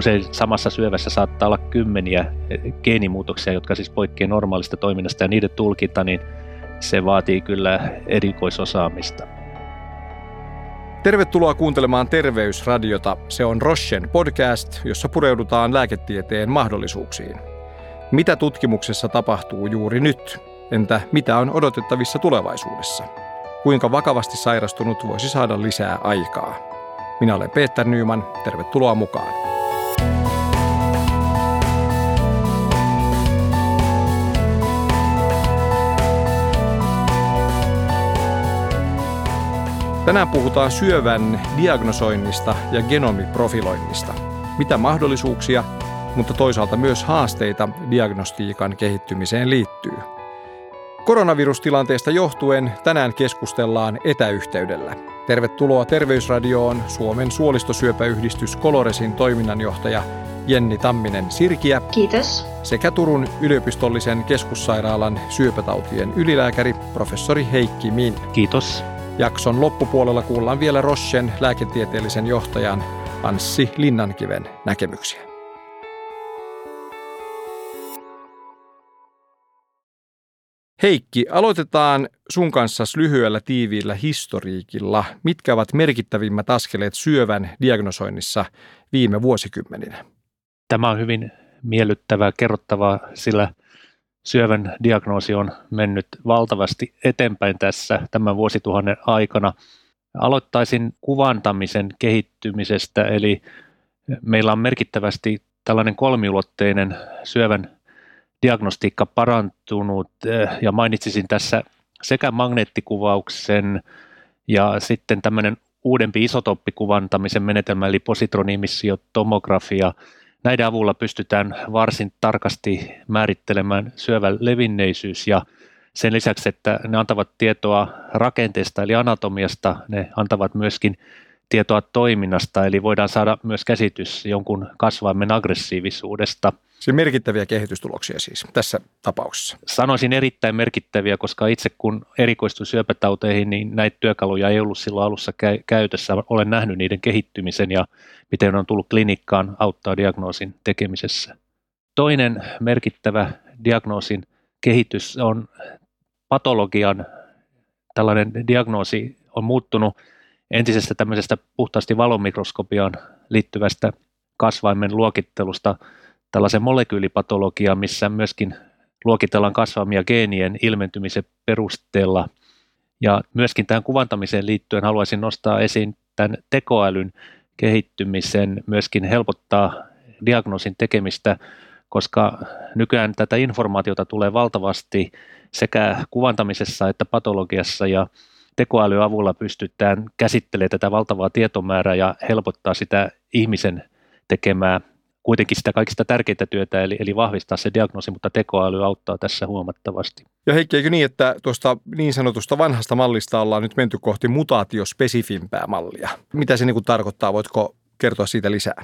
usein samassa syövässä saattaa olla kymmeniä geenimuutoksia, jotka siis poikkeaa normaalista toiminnasta ja niiden tulkinta, niin se vaatii kyllä erikoisosaamista. Tervetuloa kuuntelemaan Terveysradiota. Se on Rochen podcast, jossa pureudutaan lääketieteen mahdollisuuksiin. Mitä tutkimuksessa tapahtuu juuri nyt? Entä mitä on odotettavissa tulevaisuudessa? Kuinka vakavasti sairastunut voisi saada lisää aikaa? Minä olen Peter Nyman. Tervetuloa mukaan. Tänään puhutaan syövän diagnosoinnista ja genomiprofiloinnista. Mitä mahdollisuuksia, mutta toisaalta myös haasteita diagnostiikan kehittymiseen liittyy. Koronavirustilanteesta johtuen tänään keskustellaan etäyhteydellä. Tervetuloa Terveysradioon Suomen suolistosyöpäyhdistys Koloresin toiminnanjohtaja Jenni Tamminen Sirkiä. Kiitos. Sekä Turun yliopistollisen keskussairaalan syöpätautien ylilääkäri professori Heikki Min. Kiitos. Jakson loppupuolella kuullaan vielä Roschen lääketieteellisen johtajan Anssi Linnankiven näkemyksiä. Heikki, aloitetaan sun kanssa lyhyellä tiiviillä historiikilla. Mitkä ovat merkittävimmät askeleet syövän diagnosoinnissa viime vuosikymmeninä? Tämä on hyvin miellyttävää kerrottavaa, sillä syövän diagnoosi on mennyt valtavasti eteenpäin tässä tämän vuosituhannen aikana. Aloittaisin kuvantamisen kehittymisestä, eli meillä on merkittävästi tällainen kolmiulotteinen syövän diagnostiikka parantunut eh, ja mainitsisin tässä sekä magneettikuvauksen ja sitten tämmöinen uudempi isotooppikuvantamisen menetelmä eli positroniimissiotomografia. Näiden avulla pystytään varsin tarkasti määrittelemään syövän levinneisyys ja sen lisäksi, että ne antavat tietoa rakenteesta eli anatomiasta, ne antavat myöskin tietoa toiminnasta, eli voidaan saada myös käsitys jonkun kasvaimen aggressiivisuudesta. Se merkittäviä kehitystuloksia siis tässä tapauksessa. Sanoisin erittäin merkittäviä, koska itse kun erikoistuin syöpätauteihin, niin näitä työkaluja ei ollut silloin alussa käytössä. Olen nähnyt niiden kehittymisen ja miten on tullut klinikkaan auttaa diagnoosin tekemisessä. Toinen merkittävä diagnoosin kehitys on patologian tällainen diagnoosi on muuttunut entisestä tämmöisestä puhtaasti valomikroskopiaan liittyvästä kasvaimen luokittelusta tällaisen molekyylipatologiaan, missä myöskin luokitellaan kasvamia geenien ilmentymisen perusteella. Ja myöskin tähän kuvantamiseen liittyen haluaisin nostaa esiin tämän tekoälyn kehittymisen, myöskin helpottaa diagnoosin tekemistä, koska nykyään tätä informaatiota tulee valtavasti sekä kuvantamisessa että patologiassa ja tekoälyavulla pystytään käsittelemään tätä valtavaa tietomäärää ja helpottaa sitä ihmisen tekemää kuitenkin sitä kaikista tärkeintä työtä, eli, eli vahvistaa se diagnoosi, mutta tekoäly auttaa tässä huomattavasti. Ja Heikki, eikö niin, että tuosta niin sanotusta vanhasta mallista ollaan nyt menty kohti mutaatiospesifimpää mallia? Mitä se niin kuin tarkoittaa? Voitko kertoa siitä lisää?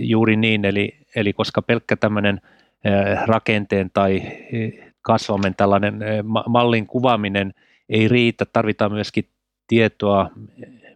Juuri niin, eli, eli koska pelkkä tämmöinen rakenteen tai kasvamen tällainen mallin kuvaaminen – ei riitä, tarvitaan myöskin tietoa,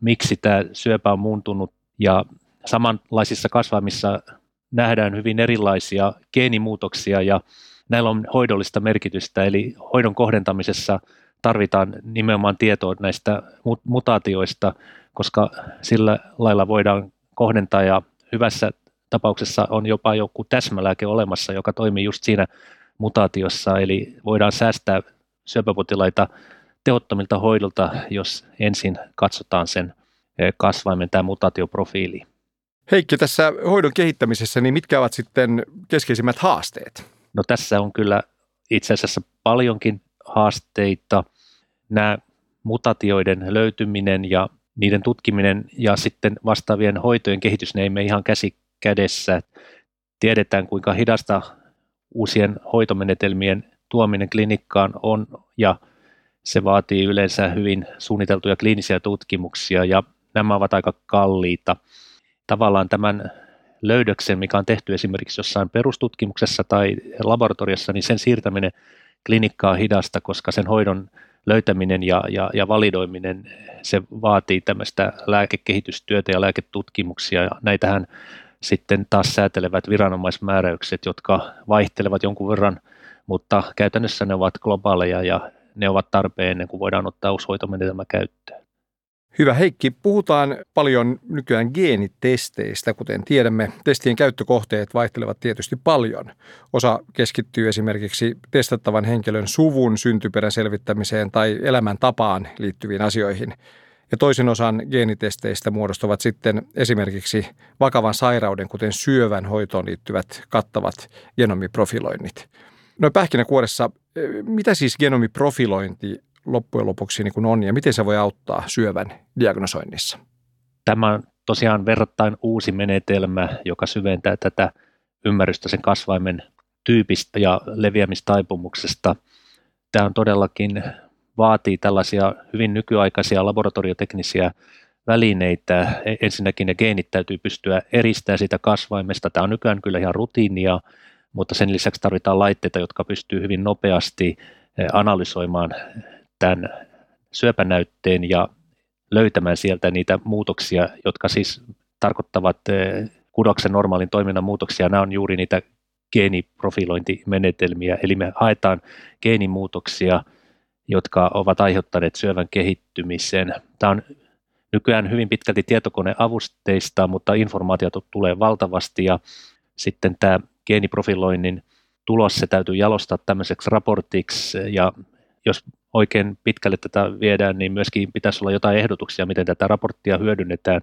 miksi tämä syöpä on muuntunut ja samanlaisissa kasvaimissa nähdään hyvin erilaisia geenimuutoksia ja näillä on hoidollista merkitystä, eli hoidon kohdentamisessa tarvitaan nimenomaan tietoa näistä mutaatioista, koska sillä lailla voidaan kohdentaa ja hyvässä tapauksessa on jopa joku täsmälääke olemassa, joka toimii just siinä mutaatiossa, eli voidaan säästää syöpäpotilaita tehottomilta hoidolta, jos ensin katsotaan sen eh, kasvaimen tai mutaatioprofiili. Heikki, tässä hoidon kehittämisessä, niin mitkä ovat sitten keskeisimmät haasteet? No tässä on kyllä itse asiassa paljonkin haasteita. Nämä mutaatioiden löytyminen ja niiden tutkiminen ja sitten vastaavien hoitojen kehitys, ne ei mene ihan käsi kädessä. Tiedetään, kuinka hidasta uusien hoitomenetelmien tuominen klinikkaan on ja se vaatii yleensä hyvin suunniteltuja kliinisiä tutkimuksia ja nämä ovat aika kalliita. Tavallaan tämän löydöksen, mikä on tehty esimerkiksi jossain perustutkimuksessa tai laboratoriossa, niin sen siirtäminen klinikkaa hidasta, koska sen hoidon löytäminen ja, ja, ja validoiminen, se vaatii tämmöistä lääkekehitystyötä ja lääketutkimuksia. Ja näitähän sitten taas säätelevät viranomaismääräykset, jotka vaihtelevat jonkun verran, mutta käytännössä ne ovat globaaleja ja ne ovat tarpeen ennen kuin voidaan ottaa uusi hoitomenetelmä käyttöön. Hyvä Heikki, puhutaan paljon nykyään geenitesteistä, kuten tiedämme. Testien käyttökohteet vaihtelevat tietysti paljon. Osa keskittyy esimerkiksi testattavan henkilön suvun syntyperän selvittämiseen tai elämäntapaan liittyviin asioihin. Ja toisen osan geenitesteistä muodostavat sitten esimerkiksi vakavan sairauden, kuten syövän hoitoon liittyvät kattavat genomiprofiloinnit. No pähkinäkuoressa, mitä siis genomiprofilointi loppujen lopuksi niin kuin on ja miten se voi auttaa syövän diagnosoinnissa? Tämä on tosiaan verrattain uusi menetelmä, joka syventää tätä ymmärrystä sen kasvaimen tyypistä ja leviämistaipumuksesta. Tämä on todellakin vaatii tällaisia hyvin nykyaikaisia laboratorioteknisiä välineitä. E, ensinnäkin ne geenit täytyy pystyä eristämään sitä kasvaimesta. Tämä on nykyään kyllä ihan rutiinia, mutta sen lisäksi tarvitaan laitteita, jotka pystyy hyvin nopeasti e, analysoimaan tämän syöpänäytteen ja löytämään sieltä niitä muutoksia, jotka siis tarkoittavat eh, kudoksen normaalin toiminnan muutoksia. Nämä on juuri niitä geeniprofilointimenetelmiä, eli me haetaan geenimuutoksia, jotka ovat aiheuttaneet syövän kehittymisen. Tämä on nykyään hyvin pitkälti tietokoneavusteista, mutta informaatiota tulee valtavasti ja sitten tämä geeniprofiloinnin tulos se täytyy jalostaa tämmöiseksi raportiksi ja jos oikein pitkälle tätä viedään, niin myöskin pitäisi olla jotain ehdotuksia, miten tätä raporttia hyödynnetään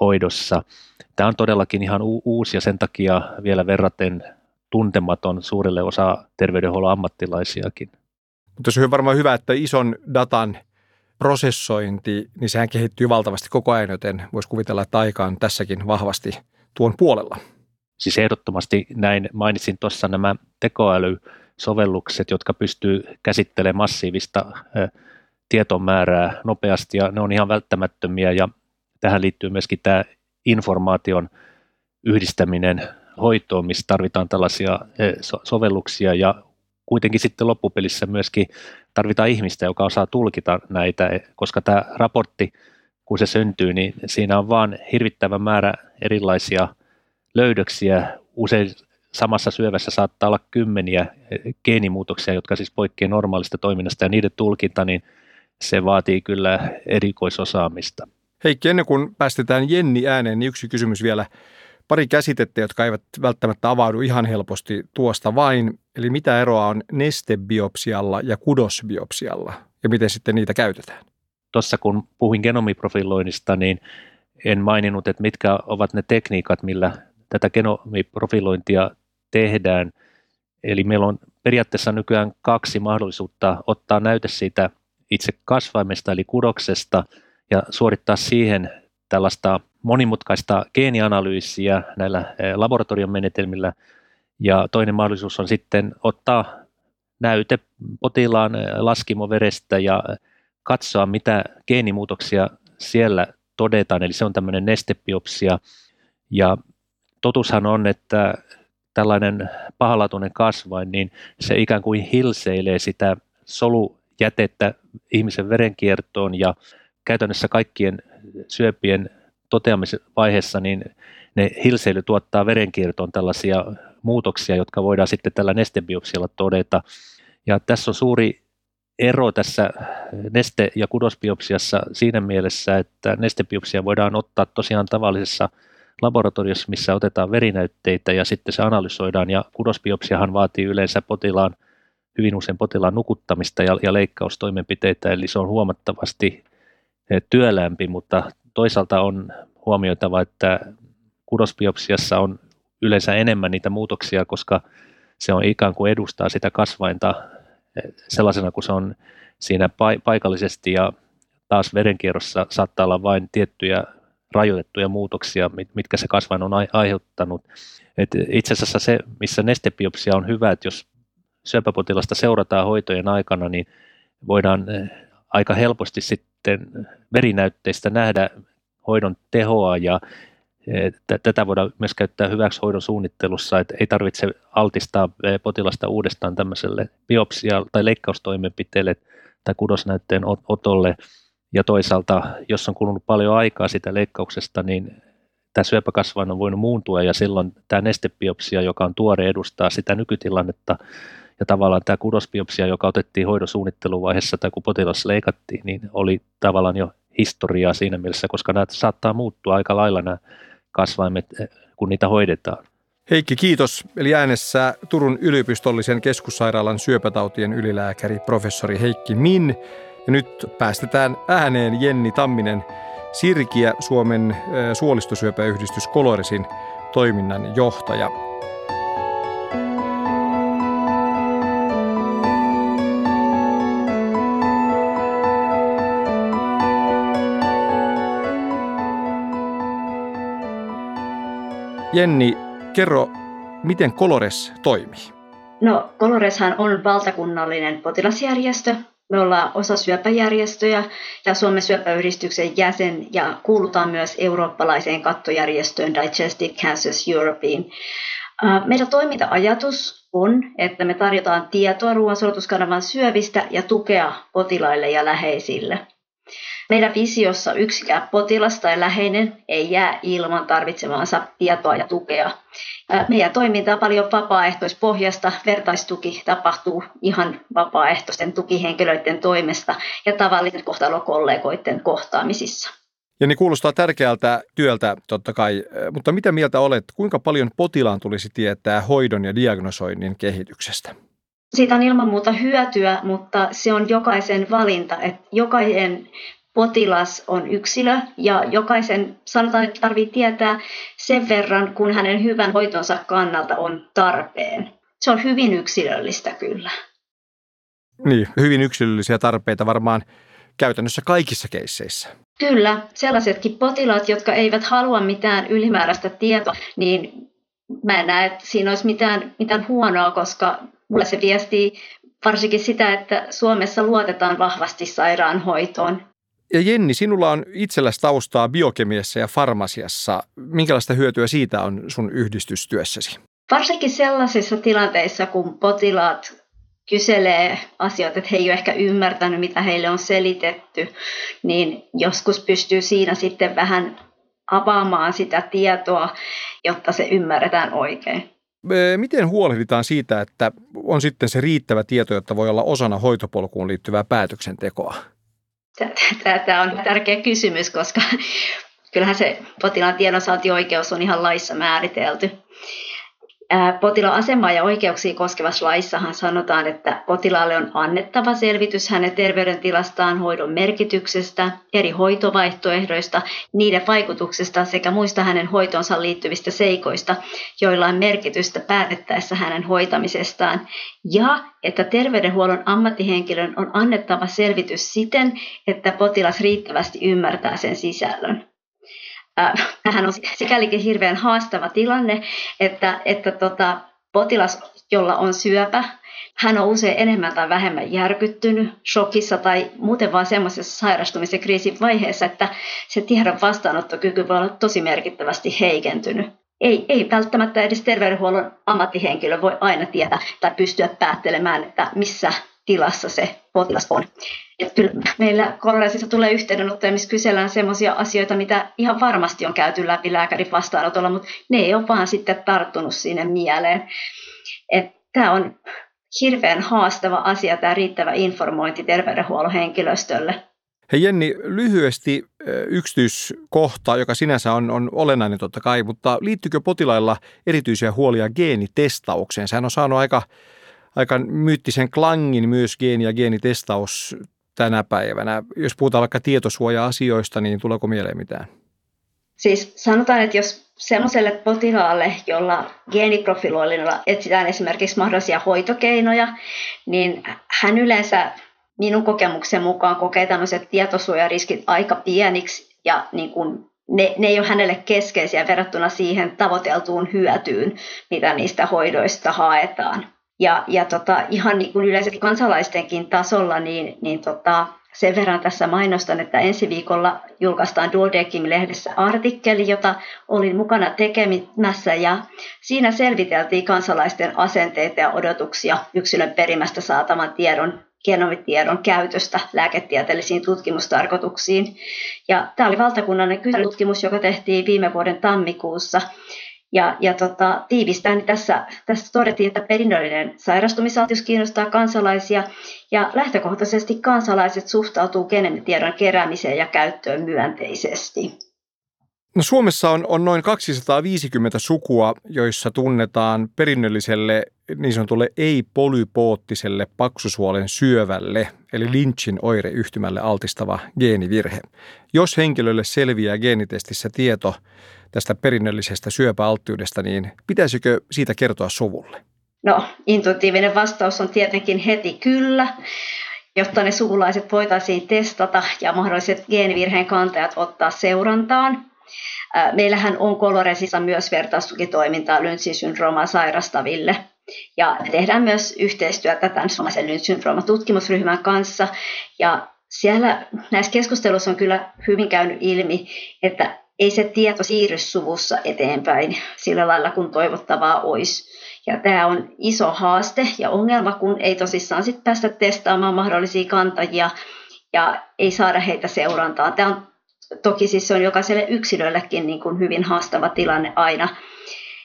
hoidossa. Tämä on todellakin ihan uusi ja sen takia vielä verraten tuntematon suurelle osa terveydenhuollon ammattilaisiakin. Mutta se on varmaan hyvä, että ison datan prosessointi, niin sehän kehittyy valtavasti koko ajan, joten voisi kuvitella, että aika on tässäkin vahvasti tuon puolella. Siis ehdottomasti näin mainitsin tuossa nämä tekoäly sovellukset, jotka pystyy käsittelemään massiivista tietomäärää nopeasti ja ne on ihan välttämättömiä ja tähän liittyy myöskin tämä informaation yhdistäminen hoitoon, missä tarvitaan tällaisia sovelluksia ja kuitenkin sitten loppupelissä myöskin tarvitaan ihmistä, joka osaa tulkita näitä, koska tämä raportti, kun se syntyy, niin siinä on vaan hirvittävä määrä erilaisia löydöksiä, usein samassa syövässä saattaa olla kymmeniä geenimuutoksia, jotka siis poikkeavat normaalista toiminnasta ja niiden tulkinta, niin se vaatii kyllä erikoisosaamista. Heikki, ennen kuin päästetään Jenni ääneen, niin yksi kysymys vielä. Pari käsitettä, jotka eivät välttämättä avaudu ihan helposti tuosta vain. Eli mitä eroa on nestebiopsialla ja kudosbiopsialla ja miten sitten niitä käytetään? Tuossa kun puhuin genomiprofiloinnista, niin en maininnut, että mitkä ovat ne tekniikat, millä tätä genomiprofilointia tehdään. Eli meillä on periaatteessa nykyään kaksi mahdollisuutta ottaa näyte siitä itse kasvaimesta eli kudoksesta ja suorittaa siihen tällaista monimutkaista geenianalyysiä näillä eh, laboratorion menetelmillä. Ja toinen mahdollisuus on sitten ottaa näyte potilaan eh, laskimoverestä ja katsoa, mitä geenimuutoksia siellä todetaan. Eli se on tämmöinen nestebiopsia. Ja totushan on, että tällainen pahalatuinen kasvain, niin se ikään kuin hilseilee sitä solujätettä ihmisen verenkiertoon ja käytännössä kaikkien syöpien toteamisvaiheessa niin ne hilseily tuottaa verenkiertoon tällaisia muutoksia, jotka voidaan sitten tällä nestebiopsialla todeta. Ja tässä on suuri ero tässä neste- ja kudosbiopsiassa siinä mielessä, että nestebiopsia voidaan ottaa tosiaan tavallisessa laboratoriossa, missä otetaan verinäytteitä ja sitten se analysoidaan. Ja kudosbiopsiahan vaatii yleensä potilaan, hyvin usein potilaan nukuttamista ja, ja leikkaustoimenpiteitä, eli se on huomattavasti eh, työlämpi, mutta toisaalta on huomioitava, että kudosbiopsiassa on yleensä enemmän niitä muutoksia, koska se on ikään kuin edustaa sitä kasvainta eh, sellaisena kuin se on siinä paikallisesti. Ja taas verenkierrossa saattaa olla vain tiettyjä rajoitettuja muutoksia, mitkä se kasvain on aiheuttanut. Et itse asiassa se, missä nestebiopsia on hyvä, että jos syöpäpotilasta seurataan hoitojen aikana, niin voidaan eh, aika helposti sitten verinäytteistä nähdä hoidon tehoa ja eh, tätä voidaan myös käyttää hyväksi hoidon suunnittelussa, että ei tarvitse altistaa eh, potilasta uudestaan tämmöiselle biopsia- tai leikkaustoimenpiteelle tai kudosnäytteen otolle. Ja toisaalta, jos on kulunut paljon aikaa sitä leikkauksesta, niin tämä syöpäkasvain on voinut muuntua ja silloin tämä nestebiopsia, joka on tuore, edustaa sitä nykytilannetta ja tavallaan tämä kudosbiopsia, joka otettiin hoidosuunnitteluvaiheessa tai kun potilas leikattiin, niin oli tavallaan jo historiaa siinä mielessä, koska nämä saattaa muuttua aika lailla nämä kasvaimet, kun niitä hoidetaan. Heikki, kiitos. Eli äänessä Turun yliopistollisen keskussairaalan syöpätautien ylilääkäri professori Heikki Min. Ja nyt päästetään ääneen Jenni Tamminen Sirkiä, Suomen suolistosyöpäyhdistys Kolorisin toiminnan johtaja. Jenni, kerro, miten Kolores toimii? No, Koloreshan on valtakunnallinen potilasjärjestö. Me ollaan osa syöpäjärjestöjä ja Suomen syöpäyhdistyksen jäsen ja kuulutaan myös eurooppalaiseen kattojärjestöön Digestive Cancers Europeen. Meidän toiminta-ajatus on, että me tarjotaan tietoa ruoansulatuskanavan syövistä ja tukea potilaille ja läheisille. Meidän visiossa yksikään potilas tai läheinen ei jää ilman tarvitsemaansa tietoa ja tukea. Meidän toiminta on paljon vapaaehtoispohjasta. Vertaistuki tapahtuu ihan vapaaehtoisten tukihenkilöiden toimesta ja tavallisten kohtalokollegoiden kohtaamisissa. Ja niin kuulostaa tärkeältä työltä totta kai, mutta mitä mieltä olet, kuinka paljon potilaan tulisi tietää hoidon ja diagnosoinnin kehityksestä? Siitä on ilman muuta hyötyä, mutta se on jokaisen valinta, että jokainen potilas on yksilö ja jokaisen sanotaan, että tarvitsee tietää sen verran, kun hänen hyvän hoitonsa kannalta on tarpeen. Se on hyvin yksilöllistä kyllä. Niin, hyvin yksilöllisiä tarpeita varmaan käytännössä kaikissa keisseissä. Kyllä, sellaisetkin potilaat, jotka eivät halua mitään ylimääräistä tietoa, niin mä en näe, että siinä olisi mitään, mitään huonoa, koska mulle se viestii varsinkin sitä, että Suomessa luotetaan vahvasti sairaanhoitoon. Ja Jenni, sinulla on itselläsi taustaa biokemiassa ja farmasiassa. Minkälaista hyötyä siitä on sun yhdistystyössäsi? Varsinkin sellaisissa tilanteissa, kun potilaat kyselee asioita, että he ei ole ehkä ymmärtänyt, mitä heille on selitetty, niin joskus pystyy siinä sitten vähän avaamaan sitä tietoa, jotta se ymmärretään oikein. Miten huolehditaan siitä, että on sitten se riittävä tieto, jotta voi olla osana hoitopolkuun liittyvää päätöksentekoa? Tämä on tärkeä kysymys, koska kyllähän se potilaan tiedonsaantioikeus on ihan laissa määritelty. Potilaan asemaa ja oikeuksia koskevassa laissahan sanotaan, että potilaalle on annettava selvitys hänen terveydentilastaan, hoidon merkityksestä, eri hoitovaihtoehdoista, niiden vaikutuksesta sekä muista hänen hoitonsa liittyvistä seikoista, joilla on merkitystä päätettäessä hänen hoitamisestaan, ja että terveydenhuollon ammattihenkilön on annettava selvitys siten, että potilas riittävästi ymmärtää sen sisällön. Tähän on sikälikin hirveän haastava tilanne, että, että tota, potilas, jolla on syöpä, hän on usein enemmän tai vähemmän järkyttynyt, shokissa tai muuten vaan semmoisessa sairastumisen kriisin vaiheessa, että se tiedon vastaanottokyky voi olla tosi merkittävästi heikentynyt. Ei, ei välttämättä edes terveydenhuollon ammattihenkilö voi aina tietää tai pystyä päättelemään, että missä tilassa se potilas on. Et kyllä meillä koronaisissa tulee yhteydenottoja, missä kysellään sellaisia asioita, mitä ihan varmasti on käyty läpi lääkärin vastaanotolla, mutta ne ei ole vaan sitten tarttunut sinne mieleen. Tämä on hirveän haastava asia, tämä riittävä informointi terveydenhuollon henkilöstölle. Hei Jenni, lyhyesti yksityiskohta, joka sinänsä on, on olennainen totta kai, mutta liittyykö potilailla erityisiä huolia geenitestaukseen? Sehän on saanut aika aika myyttisen klangin myös geeni- ja geenitestaus tänä päivänä. Jos puhutaan vaikka tietosuoja-asioista, niin tuleeko mieleen mitään? Siis sanotaan, että jos sellaiselle potilaalle, jolla geeniprofiloinnilla etsitään esimerkiksi mahdollisia hoitokeinoja, niin hän yleensä minun kokemuksen mukaan kokee tämmöiset tietosuojariskit aika pieniksi ja niin kuin ne, ne ei ole hänelle keskeisiä verrattuna siihen tavoiteltuun hyötyyn, mitä niistä hoidoista haetaan. Ja, ja tota, ihan niin kuin yleisesti kansalaistenkin tasolla, niin, niin tota, sen verran tässä mainostan, että ensi viikolla julkaistaan Duodekim-lehdessä artikkeli, jota olin mukana tekemässä ja siinä selviteltiin kansalaisten asenteita ja odotuksia yksilön perimästä saatavan tiedon genomitiedon käytöstä lääketieteellisiin tutkimustarkoituksiin. Ja tämä oli valtakunnallinen kyselytutkimus, joka tehtiin viime vuoden tammikuussa. Ja, ja tota, tiivistäen niin tässä, tässä todettiin, että perinnöllinen sairastumisaltius kiinnostaa kansalaisia ja lähtökohtaisesti kansalaiset suhtautuu genomitiedon keräämiseen ja käyttöön myönteisesti. No Suomessa on, on noin 250 sukua, joissa tunnetaan perinnölliselle niin sanotulle ei-polypoottiselle paksusuolen syövälle, eli Lynchin oireyhtymälle altistava geenivirhe. Jos henkilölle selviää geenitestissä tieto tästä perinnöllisestä syöpäalttiudesta, niin pitäisikö siitä kertoa suvulle? No, intuitiivinen vastaus on tietenkin heti kyllä, jotta ne sukulaiset voitaisiin testata ja mahdolliset geenivirheen kantajat ottaa seurantaan. Meillähän on Koloresissa myös vertaistukitoimintaa syndroomaa sairastaville. Ja tehdään myös yhteistyötä tämän suomalaisen Lynchin tutkimusryhmän kanssa. Ja siellä näissä keskusteluissa on kyllä hyvin käynyt ilmi, että ei se tieto siirry suvussa eteenpäin sillä lailla, kun toivottavaa olisi. Ja tämä on iso haaste ja ongelma, kun ei tosissaan sit päästä testaamaan mahdollisia kantajia ja ei saada heitä seurantaan. Tämä on toki siis se on jokaiselle yksilöllekin niin kuin hyvin haastava tilanne aina.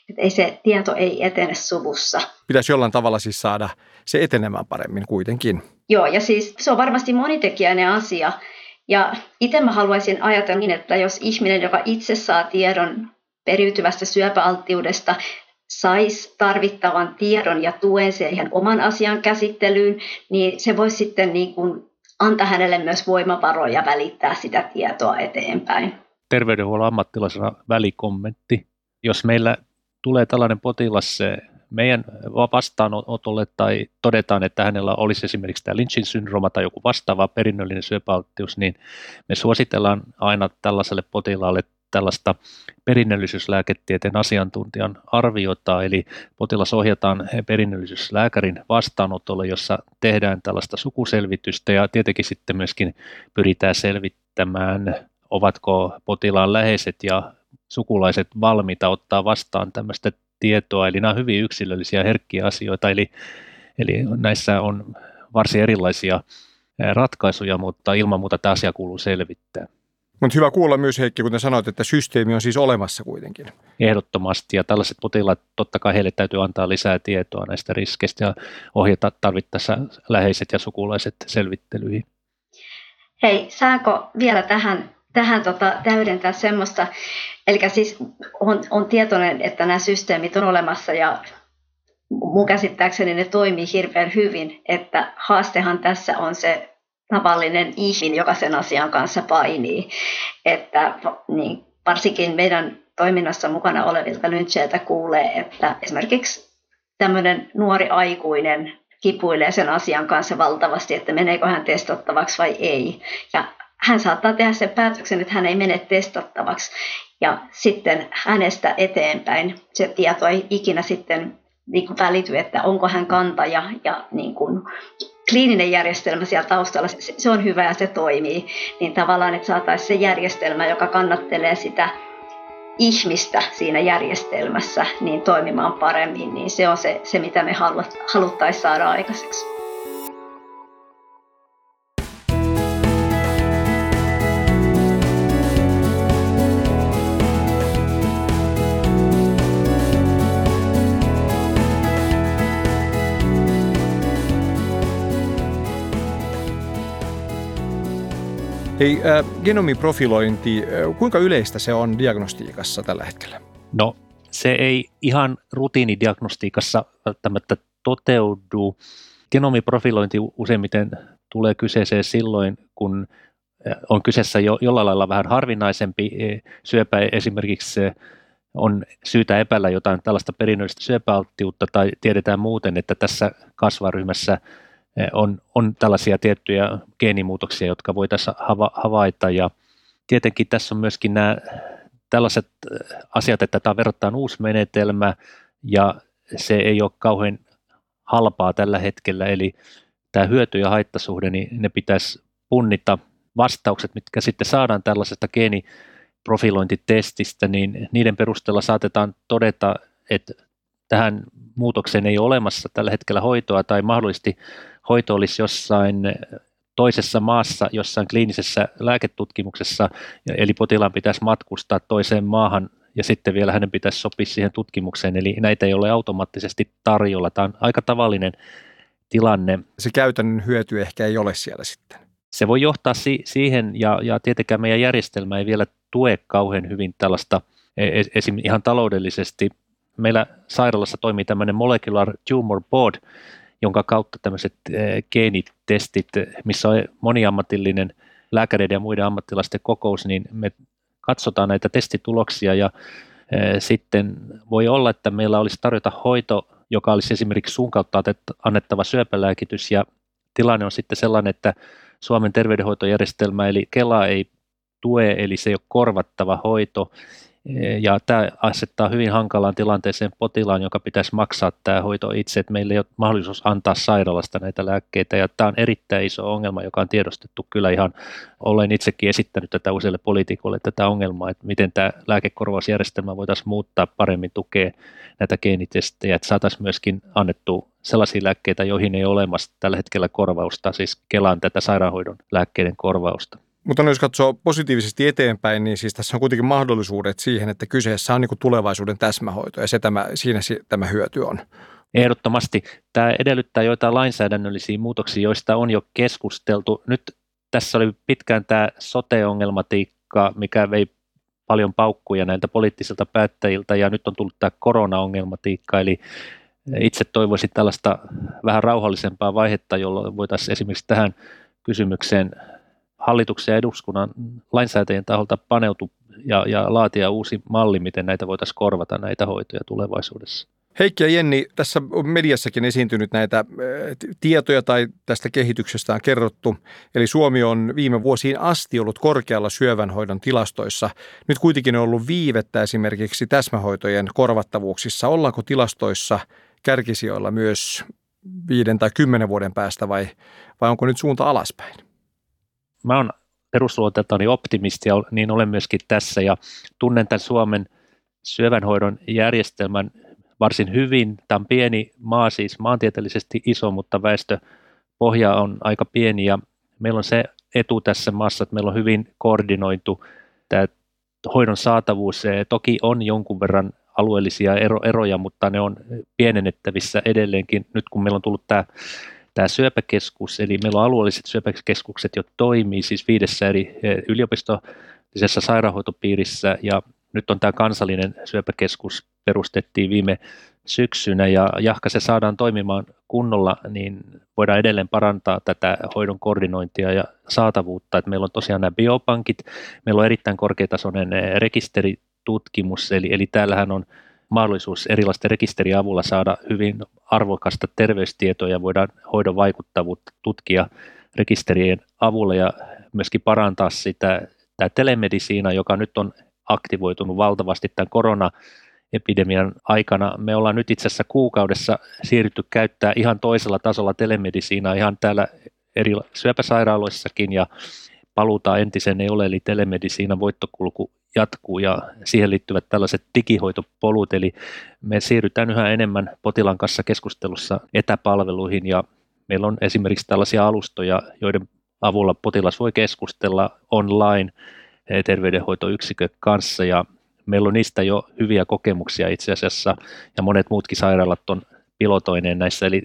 Että ei se tieto ei etene suvussa. Pitäisi jollain tavalla siis saada se etenemään paremmin kuitenkin. Joo, ja siis se on varmasti monitekijäinen asia. Ja itse mä haluaisin ajatella niin, että jos ihminen, joka itse saa tiedon periytyvästä syöpäalttiudesta, saisi tarvittavan tiedon ja tuen siihen oman asian käsittelyyn, niin se voisi sitten niin kuin antaa hänelle myös voimavaroja välittää sitä tietoa eteenpäin. Terveydenhuollon ammattilaisena välikommentti. Jos meillä tulee tällainen potilas meidän vastaanotolle tai todetaan, että hänellä olisi esimerkiksi tämä Lynchin syndrooma tai joku vastaava perinnöllinen syöpäalttius, niin me suositellaan aina tällaiselle potilaalle tällaista perinnöllisyyslääketieteen asiantuntijan arviota, eli potilas ohjataan perinnöllisyyslääkärin vastaanotolle, jossa tehdään tällaista sukuselvitystä ja tietenkin sitten myöskin pyritään selvittämään, ovatko potilaan läheiset ja sukulaiset valmiita ottaa vastaan tämmöistä tietoa, eli nämä on hyvin yksilöllisiä herkkiä asioita, eli, eli näissä on varsin erilaisia ratkaisuja, mutta ilman muuta tämä asia kuuluu selvittää. Mutta hyvä kuulla myös Heikki, kun sanoit, että systeemi on siis olemassa kuitenkin. Ehdottomasti, ja tällaiset potilaat, totta kai heille täytyy antaa lisää tietoa näistä riskeistä ja ohjata tarvittaessa läheiset ja sukulaiset selvittelyihin. Hei, saanko vielä tähän, tähän tota, täydentää semmoista, eli siis on, on tietoinen, että nämä systeemit on olemassa ja mun käsittääkseni ne toimii hirveän hyvin, että haastehan tässä on se tavallinen ihminen, joka sen asian kanssa painii. Että niin, varsinkin meidän toiminnassa mukana olevilta lyntseiltä kuulee, että esimerkiksi tämmöinen nuori aikuinen kipuilee sen asian kanssa valtavasti, että meneekö hän testattavaksi vai ei. Ja hän saattaa tehdä sen päätöksen, että hän ei mene testattavaksi. Ja sitten hänestä eteenpäin se tieto ei ikinä sitten niin kuin välity, että onko hän kantaja ja niin kuin kliininen järjestelmä siellä taustalla, se on hyvä ja se toimii, niin tavallaan, että saataisiin se järjestelmä, joka kannattelee sitä ihmistä siinä järjestelmässä niin toimimaan paremmin, niin se on se, se mitä me haluttaisiin saada aikaiseksi. Hei, äh, genomiprofilointi, kuinka yleistä se on diagnostiikassa tällä hetkellä? No se ei ihan rutiinidiagnostiikassa välttämättä toteudu. Genomiprofilointi useimmiten tulee kyseeseen silloin, kun on kyseessä jo, jollain lailla vähän harvinaisempi syöpä, esimerkiksi on syytä epäillä jotain tällaista perinnöllistä syöpäalttiutta tai tiedetään muuten, että tässä kasvaryhmässä on, on tällaisia tiettyjä geenimuutoksia, jotka voitaisiin hava, havaita. Ja tietenkin tässä on myöskin nämä tällaiset eh, asiat, että tämä verrattain uusi menetelmä ja se ei ole kauhean halpaa tällä hetkellä, eli tämä hyöty- ja haittasuhde, niin ne pitäisi punnita. Vastaukset, mitkä sitten saadaan tällaisesta geeniprofilointitestistä, niin niiden perusteella saatetaan todeta, että tähän muutokseen ei ole olemassa tällä hetkellä hoitoa tai mahdollisesti hoito olisi jossain toisessa maassa, jossain kliinisessä lääketutkimuksessa, eli potilaan pitäisi matkustaa toiseen maahan ja sitten vielä hänen pitäisi sopia siihen tutkimukseen, eli näitä ei ole automaattisesti tarjolla. Tämä on aika tavallinen tilanne. Se käytännön hyöty ehkä ei ole siellä sitten. Se voi johtaa si- siihen, ja, ja tietenkään meidän järjestelmä ei vielä tue kauhean hyvin tällaista e, esim. ihan taloudellisesti. Meillä sairaalassa toimii tämmöinen molecular tumor board, jonka kautta tämmöiset e, geenitestit, missä on moniammatillinen lääkäreiden ja muiden ammattilaisten kokous, niin me katsotaan näitä testituloksia ja e, sitten voi olla, että meillä olisi tarjota hoito, joka olisi esimerkiksi suun kautta annettava syöpälääkitys ja tilanne on sitten sellainen, että Suomen terveydenhoitojärjestelmä eli Kela ei tue, eli se ei ole korvattava hoito. Ja tämä asettaa hyvin hankalaan tilanteeseen potilaan, joka pitäisi maksaa tämä hoito itse, että meillä ei ole mahdollisuus antaa sairaalasta näitä lääkkeitä. Ja tämä on erittäin iso ongelma, joka on tiedostettu kyllä ihan, olen itsekin esittänyt tätä useille poliitikoille tätä ongelmaa, että miten tämä lääkekorvausjärjestelmä voitaisiin muuttaa paremmin tukea näitä geenitestejä, että saataisiin myöskin annettu sellaisia lääkkeitä, joihin ei ole olemassa tällä hetkellä korvausta, siis Kelan tätä sairaanhoidon lääkkeiden korvausta. Mutta jos katsoo positiivisesti eteenpäin, niin siis tässä on kuitenkin mahdollisuudet siihen, että kyseessä on niin tulevaisuuden täsmähoito ja se tämä, siinä tämä hyöty on. Ehdottomasti. Tämä edellyttää joitain lainsäädännöllisiä muutoksia, joista on jo keskusteltu. Nyt tässä oli pitkään tämä sote-ongelmatiikka, mikä vei paljon paukkuja näiltä poliittisilta päättäjiltä ja nyt on tullut tämä korona-ongelmatiikka, eli itse toivoisin tällaista vähän rauhallisempaa vaihetta, jolloin voitaisiin esimerkiksi tähän kysymykseen hallituksen ja eduskunnan lainsäätäjien taholta paneutu ja, ja laatia uusi malli, miten näitä voitaisiin korvata näitä hoitoja tulevaisuudessa. Heikki ja Jenni, tässä on mediassakin esiintynyt näitä eh, tietoja tai tästä kehityksestä on kerrottu. Eli Suomi on viime vuosiin asti ollut korkealla syövänhoidon tilastoissa. Nyt kuitenkin on ollut viivettä esimerkiksi täsmähoitojen korvattavuuksissa. Ollaanko tilastoissa kärkisijoilla myös viiden tai kymmenen vuoden päästä vai, vai onko nyt suunta alaspäin? Mä oon perusluonteeltani optimisti ja niin olen myöskin tässä ja tunnen tämän Suomen syövänhoidon järjestelmän varsin hyvin. Tämä on pieni maa siis maantieteellisesti iso, mutta väestöpohja on aika pieni ja meillä on se etu tässä maassa, että meillä on hyvin koordinoitu tämä hoidon saatavuus. Se toki on jonkun verran alueellisia ero, eroja, mutta ne on pienennettävissä edelleenkin. Nyt kun meillä on tullut tämä tämä syöpäkeskus, eli meillä on alueelliset syöpäkeskukset jo toimii siis viidessä eri eh, yliopistollisessa sairaanhoitopiirissä ja nyt on tämä kansallinen syöpäkeskus perustettiin viime syksynä ja jahka se saadaan toimimaan kunnolla, niin voidaan edelleen parantaa tätä hoidon koordinointia ja saatavuutta. Että meillä on tosiaan nämä biopankit, meillä on erittäin korkeatasoinen eh, rekisteritutkimus, eli, eli täällähän on mahdollisuus erilaisten rekisterien avulla saada hyvin arvokasta terveystietoa ja voidaan hoidon vaikuttavuutta tutkia rekisterien avulla ja myöskin parantaa sitä tämä telemedisiina, joka nyt on aktivoitunut valtavasti tämän koronaepidemian aikana. Me ollaan nyt itse asiassa kuukaudessa siirrytty käyttää ihan toisella tasolla telemedisiinaa ihan täällä eri syöpäsairaaloissakin ja paluuta entiseen ei ole, eli telemedisiinan voittokulku jatkuu ja siihen liittyvät tällaiset digihoitopolut, eli me siirrytään yhä enemmän potilaan kanssa keskustelussa etäpalveluihin ja meillä on esimerkiksi tällaisia alustoja, joiden avulla potilas voi keskustella online terveydenhoitoyksikön kanssa ja meillä on niistä jo hyviä kokemuksia itse asiassa ja monet muutkin sairaalat on pilotoineen näissä, eli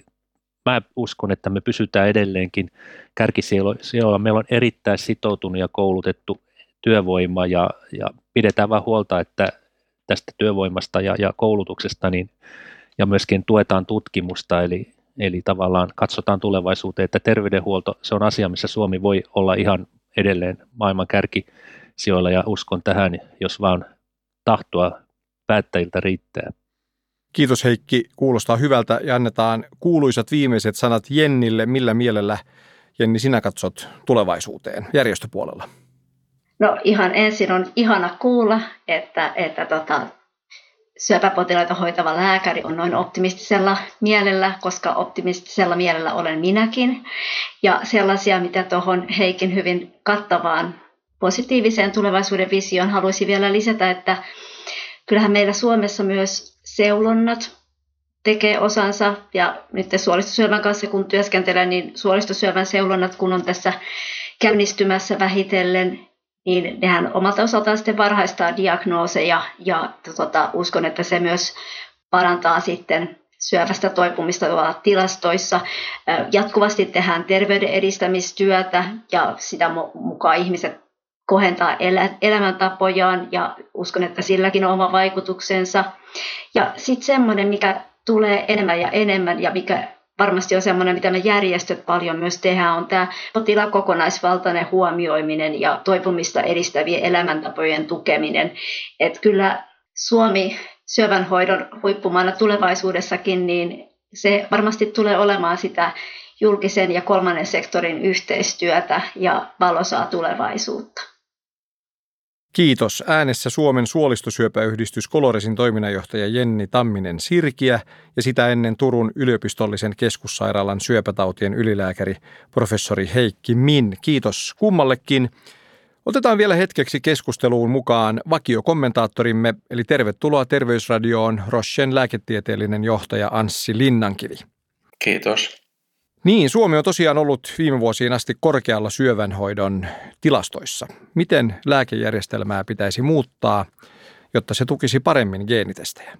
mä uskon, että me pysytään edelleenkin kärkisijoilla. Meillä on erittäin sitoutunut ja koulutettu työvoima ja, ja pidetään vain huolta, että tästä työvoimasta ja, ja koulutuksesta niin, ja myöskin tuetaan tutkimusta, eli, eli tavallaan katsotaan tulevaisuuteen, että terveydenhuolto, se on asia, missä Suomi voi olla ihan edelleen maailman kärkisijoilla ja uskon tähän, jos vaan tahtoa päättäjiltä riittää. Kiitos Heikki, kuulostaa hyvältä ja annetaan kuuluisat viimeiset sanat Jennille. Millä mielellä, Jenni, sinä katsot tulevaisuuteen järjestöpuolella? No ihan ensin on ihana kuulla, että, että tota, syöpäpotilaita hoitava lääkäri on noin optimistisella mielellä, koska optimistisella mielellä olen minäkin. Ja sellaisia, mitä tuohon Heikin hyvin kattavaan positiiviseen tulevaisuuden visioon haluaisin vielä lisätä, että kyllähän meillä Suomessa myös seulonnat tekee osansa ja nyt suolistosyövän kanssa kun työskentelen, niin suolistosyövän seulonnat kun on tässä käynnistymässä vähitellen, niin nehän omalta osaltaan sitten varhaistaa diagnooseja ja tota, uskon, että se myös parantaa sitten syövästä toipumista tilastoissa. Jatkuvasti tehdään terveyden edistämistyötä ja sitä mukaan ihmiset kohentaa elä, elämäntapojaan ja uskon, että silläkin on oma vaikutuksensa. Ja sitten semmoinen, mikä tulee enemmän ja enemmän ja mikä varmasti on semmoinen, mitä me järjestöt paljon myös tehdään, on tämä potilaan kokonaisvaltainen huomioiminen ja toipumista edistävien elämäntapojen tukeminen. Että kyllä Suomi syövänhoidon huippumaana tulevaisuudessakin, niin se varmasti tulee olemaan sitä julkisen ja kolmannen sektorin yhteistyötä ja valosaa tulevaisuutta. Kiitos. Äänessä Suomen suolistosyöpäyhdistys Koloresin toiminnanjohtaja Jenni Tamminen Sirkiä ja sitä ennen Turun yliopistollisen keskussairaalan syöpätautien ylilääkäri professori Heikki Min. Kiitos kummallekin. Otetaan vielä hetkeksi keskusteluun mukaan vakiokommentaattorimme, eli tervetuloa Terveysradioon Rochen lääketieteellinen johtaja Anssi Linnankivi. Kiitos. Niin, Suomi on tosiaan ollut viime vuosiin asti korkealla syövänhoidon tilastoissa. Miten lääkejärjestelmää pitäisi muuttaa, jotta se tukisi paremmin geenitestejä?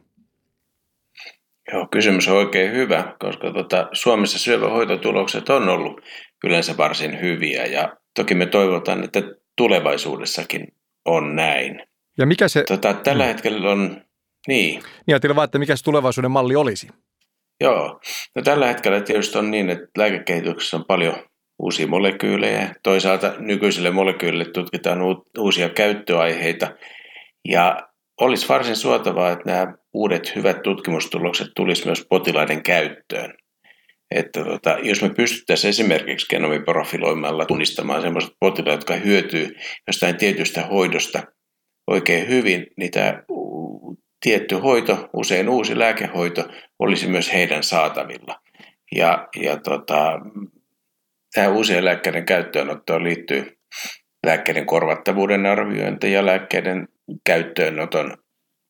Joo, kysymys on oikein hyvä, koska tuota, Suomessa syövähoitotulokset on ollut yleensä varsin hyviä ja toki me toivotaan, että tulevaisuudessakin on näin. Ja mikä se... Tota, tällä hmm. hetkellä on... Niin. Niin ajattelin vaan, että mikä se tulevaisuuden malli olisi. Joo. No, tällä hetkellä tietysti on niin, että lääkekehityksessä on paljon uusia molekyylejä. Toisaalta nykyisille molekyylille tutkitaan uusia käyttöaiheita. Ja olisi varsin suotavaa, että nämä uudet hyvät tutkimustulokset tulisi myös potilaiden käyttöön. Että tota, jos me pystyttäisiin esimerkiksi genomiprofiloimalla tunnistamaan sellaiset potilaat, jotka hyötyy jostain tietystä hoidosta oikein hyvin, niin tämä tietty hoito, usein uusi lääkehoito, olisi myös heidän saatavilla. Ja, ja tota, tähän uusien lääkkeiden käyttöönottoon liittyy lääkkeiden korvattavuuden arviointi ja lääkkeiden käyttöönoton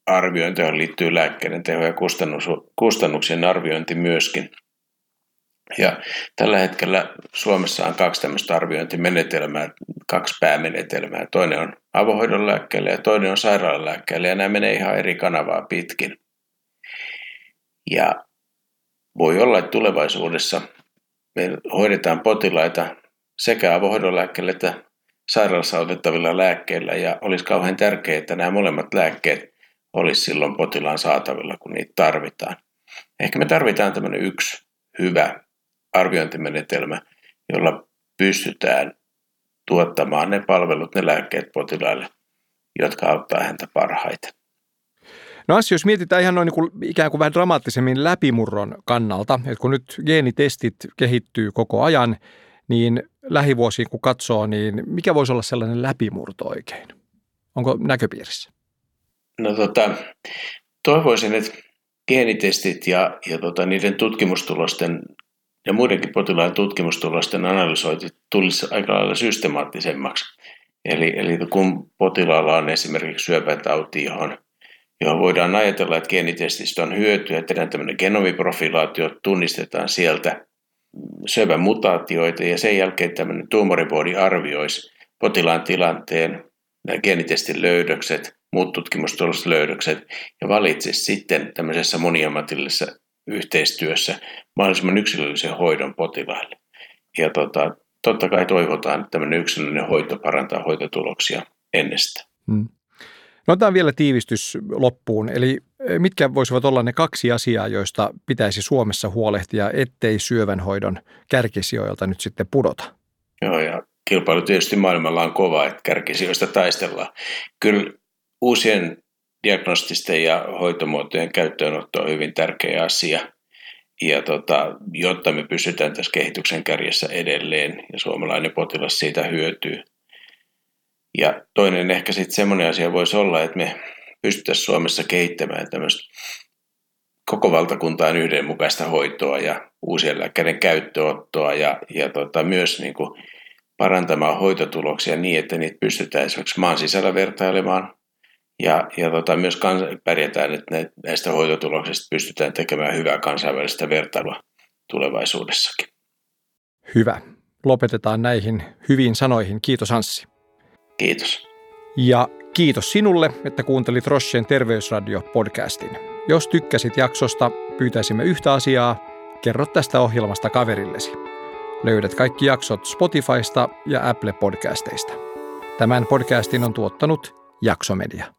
arviointi, johon liittyy lääkkeiden teho- ja kustannuksien arviointi myöskin – ja tällä hetkellä Suomessa on kaksi tämmöistä arviointimenetelmää, kaksi päämenetelmää. Toinen on avohoidon lääkkeelle ja toinen on sairaalalääkkeelle ja nämä menee ihan eri kanavaa pitkin. Ja voi olla, että tulevaisuudessa me hoidetaan potilaita sekä avohoidon lääkkeelle että sairaalassa otettavilla lääkkeillä ja olisi kauhean tärkeää, että nämä molemmat lääkkeet olisi silloin potilaan saatavilla, kun niitä tarvitaan. Ehkä me tarvitaan tämmöinen yksi hyvä arviointimenetelmä, jolla pystytään tuottamaan ne palvelut, ne lääkkeet potilaille, jotka auttaa häntä parhaiten. No Assi, jos mietitään ihan noin niin kuin, ikään kuin vähän dramaattisemmin läpimurron kannalta, että kun nyt geenitestit kehittyy koko ajan, niin lähivuosiin kun katsoo, niin mikä voisi olla sellainen läpimurto oikein? Onko näköpiirissä? No tota, toivoisin, että geenitestit ja, ja tota, niiden tutkimustulosten ja muidenkin potilaan tutkimustulosten analysointi tulisi aika lailla systemaattisemmaksi. Eli, eli kun potilaalla on esimerkiksi syöpätauti, johon, johon voidaan ajatella, että geenitestistä on hyötyä, tehdään tämmöinen genomiprofilaatio, tunnistetaan sieltä syövän mutaatioita ja sen jälkeen tämmöinen tuumoriboodi arvioisi potilaan tilanteen, nämä geenitestin löydökset, muut tutkimustuloslöydökset ja valitsisi sitten tämmöisessä moniammatillisessa yhteistyössä mahdollisimman yksilöllisen hoidon potilaille. Ja tota, totta kai toivotaan, että tämmöinen yksilöllinen hoito parantaa hoitotuloksia ennestä. Hmm. No otetaan vielä tiivistys loppuun. Eli e, mitkä voisivat olla ne kaksi asiaa, joista pitäisi Suomessa huolehtia, ettei syövänhoidon kärkisijoilta nyt sitten pudota? Joo, ja kilpailu tietysti maailmalla on kova, että kärkisijoista taistellaan. Kyllä uusien diagnostisten ja hoitomuotojen käyttöönotto on hyvin tärkeä asia. Ja tota, jotta me pysytään tässä kehityksen kärjessä edelleen ja suomalainen potilas siitä hyötyy. Ja toinen ehkä sitten semmoinen asia voisi olla, että me pystyttäisiin Suomessa kehittämään tämmöistä koko valtakuntaan yhdenmukaista hoitoa ja uusien lääkkeiden käyttöottoa ja, ja tota, myös niin kuin parantamaan hoitotuloksia niin, että niitä pystytään esimerkiksi maan sisällä vertailemaan ja, ja tota, myös kans, pärjätään, että näistä hoitotuloksista pystytään tekemään hyvää kansainvälistä vertailua tulevaisuudessakin. Hyvä. Lopetetaan näihin hyviin sanoihin. Kiitos Anssi. Kiitos. Ja kiitos sinulle, että kuuntelit Rochen terveysradio-podcastin. Jos tykkäsit jaksosta, pyytäisimme yhtä asiaa. Kerro tästä ohjelmasta kaverillesi. Löydät kaikki jaksot Spotifysta ja Apple Podcasteista. Tämän podcastin on tuottanut Jaksomedia.